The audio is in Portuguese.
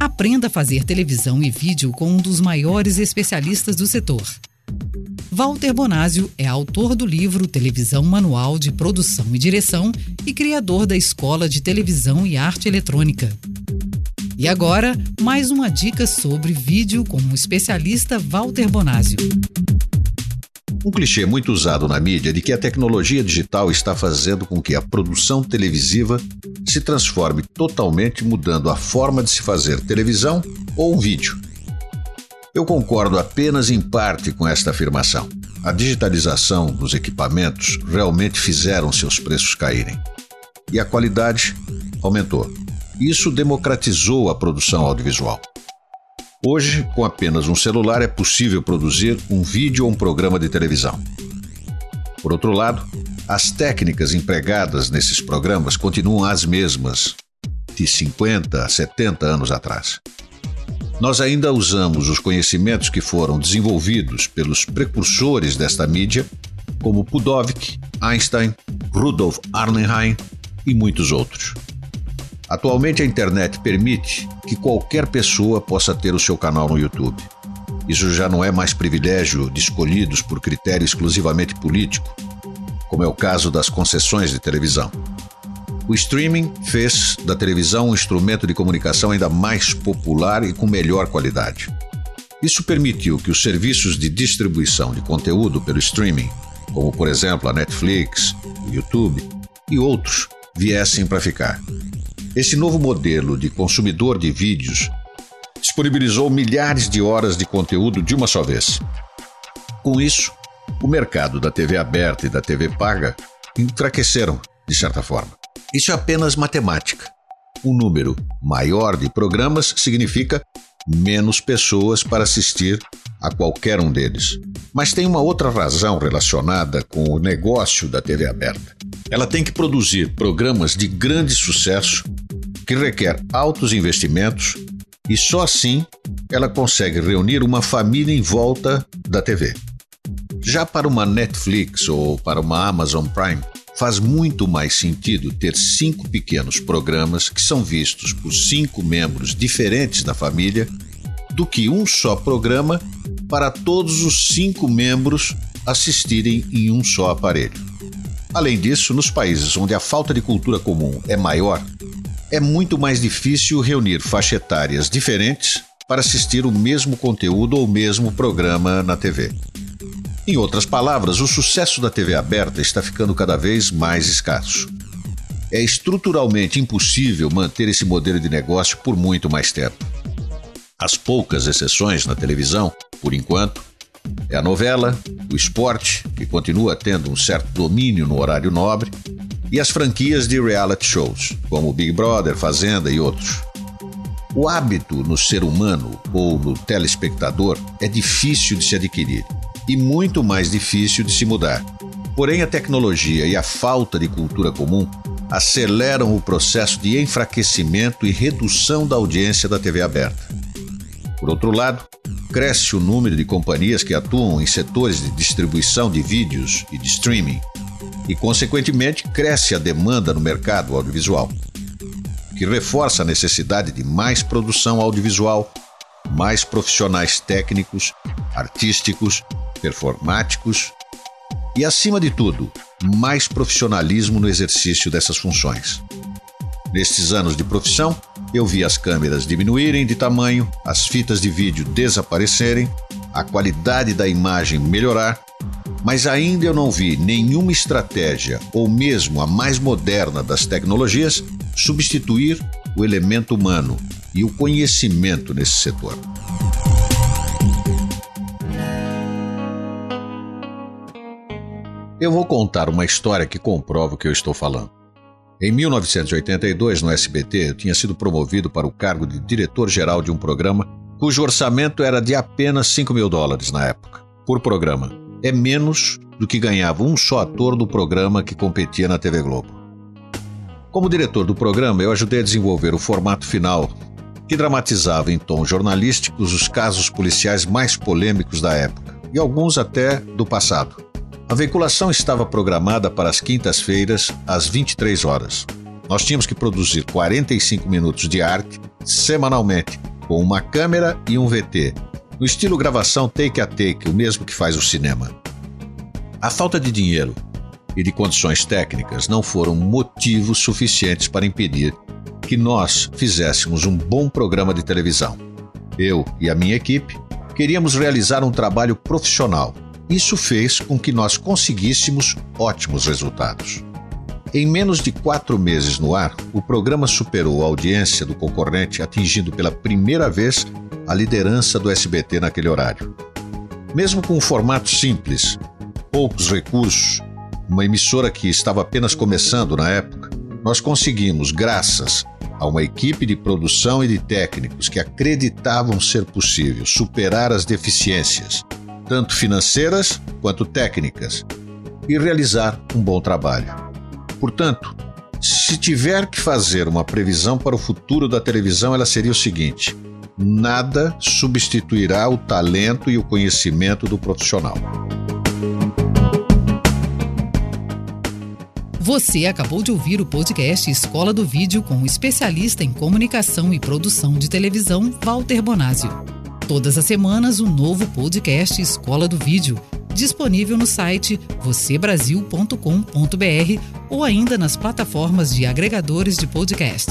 Aprenda a fazer televisão e vídeo com um dos maiores especialistas do setor. Walter Bonásio é autor do livro Televisão Manual de Produção e Direção e criador da Escola de Televisão e Arte Eletrônica. E agora, mais uma dica sobre vídeo com o especialista Walter Bonásio. Um clichê muito usado na mídia de que a tecnologia digital está fazendo com que a produção televisiva se transforme totalmente, mudando a forma de se fazer televisão ou vídeo. Eu concordo apenas em parte com esta afirmação. A digitalização dos equipamentos realmente fizeram seus preços caírem. E a qualidade aumentou. Isso democratizou a produção audiovisual. Hoje, com apenas um celular, é possível produzir um vídeo ou um programa de televisão. Por outro lado, as técnicas empregadas nesses programas continuam as mesmas de 50 a 70 anos atrás. Nós ainda usamos os conhecimentos que foram desenvolvidos pelos precursores desta mídia, como Pudovik, Einstein, Rudolf Arnheim e muitos outros. Atualmente a internet permite que qualquer pessoa possa ter o seu canal no YouTube. Isso já não é mais privilégio de escolhidos por critério exclusivamente político, como é o caso das concessões de televisão. O streaming fez da televisão um instrumento de comunicação ainda mais popular e com melhor qualidade. Isso permitiu que os serviços de distribuição de conteúdo pelo streaming, como por exemplo a Netflix, o YouTube e outros, viessem para ficar. Esse novo modelo de consumidor de vídeos disponibilizou milhares de horas de conteúdo de uma só vez. Com isso, o mercado da TV aberta e da TV paga enfraqueceram, de certa forma. Isso é apenas matemática. Um número maior de programas significa menos pessoas para assistir a qualquer um deles. Mas tem uma outra razão relacionada com o negócio da TV aberta. Ela tem que produzir programas de grande sucesso que requer altos investimentos e só assim ela consegue reunir uma família em volta da TV. Já para uma Netflix ou para uma Amazon Prime, faz muito mais sentido ter cinco pequenos programas que são vistos por cinco membros diferentes da família do que um só programa para todos os cinco membros assistirem em um só aparelho. Além disso, nos países onde a falta de cultura comum é maior, é muito mais difícil reunir faixa etárias diferentes para assistir o mesmo conteúdo ou o mesmo programa na TV. Em outras palavras, o sucesso da TV aberta está ficando cada vez mais escasso. É estruturalmente impossível manter esse modelo de negócio por muito mais tempo. As poucas exceções na televisão, por enquanto, é a novela, o esporte, que continua tendo um certo domínio no horário nobre, e as franquias de reality shows, como Big Brother, Fazenda e outros. O hábito no ser humano ou no telespectador é difícil de se adquirir e muito mais difícil de se mudar. Porém, a tecnologia e a falta de cultura comum aceleram o processo de enfraquecimento e redução da audiência da TV aberta. Por outro lado, cresce o número de companhias que atuam em setores de distribuição de vídeos e de streaming, e, consequentemente, cresce a demanda no mercado audiovisual, que reforça a necessidade de mais produção audiovisual, mais profissionais técnicos, artísticos, performáticos e, acima de tudo, mais profissionalismo no exercício dessas funções. Nestes anos de profissão, eu vi as câmeras diminuírem de tamanho, as fitas de vídeo desaparecerem, a qualidade da imagem melhorar, mas ainda eu não vi nenhuma estratégia, ou mesmo a mais moderna das tecnologias, substituir o elemento humano e o conhecimento nesse setor. Eu vou contar uma história que comprova o que eu estou falando. Em 1982, no SBT, eu tinha sido promovido para o cargo de diretor-geral de um programa cujo orçamento era de apenas 5 mil dólares na época, por programa. É menos do que ganhava um só ator do programa que competia na TV Globo. Como diretor do programa, eu ajudei a desenvolver o formato final, que dramatizava em tons jornalísticos os casos policiais mais polêmicos da época, e alguns até do passado. A veiculação estava programada para as quintas-feiras, às 23 horas. Nós tínhamos que produzir 45 minutos de arte semanalmente com uma câmera e um VT, no estilo gravação take a take, o mesmo que faz o cinema. A falta de dinheiro e de condições técnicas não foram motivos suficientes para impedir que nós fizéssemos um bom programa de televisão. Eu e a minha equipe queríamos realizar um trabalho profissional. Isso fez com que nós conseguíssemos ótimos resultados. Em menos de quatro meses no ar, o programa superou a audiência do concorrente, atingindo pela primeira vez a liderança do SBT naquele horário. Mesmo com um formato simples, poucos recursos, uma emissora que estava apenas começando na época, nós conseguimos, graças a uma equipe de produção e de técnicos que acreditavam ser possível superar as deficiências, tanto financeiras quanto técnicas, e realizar um bom trabalho. Portanto, se tiver que fazer uma previsão para o futuro da televisão, ela seria o seguinte: nada substituirá o talento e o conhecimento do profissional. Você acabou de ouvir o podcast Escola do Vídeo com o especialista em comunicação e produção de televisão, Walter Bonásio. Todas as semanas, um novo podcast Escola do Vídeo, disponível no site vocêbrasil.com.br ou ainda nas plataformas de agregadores de podcast.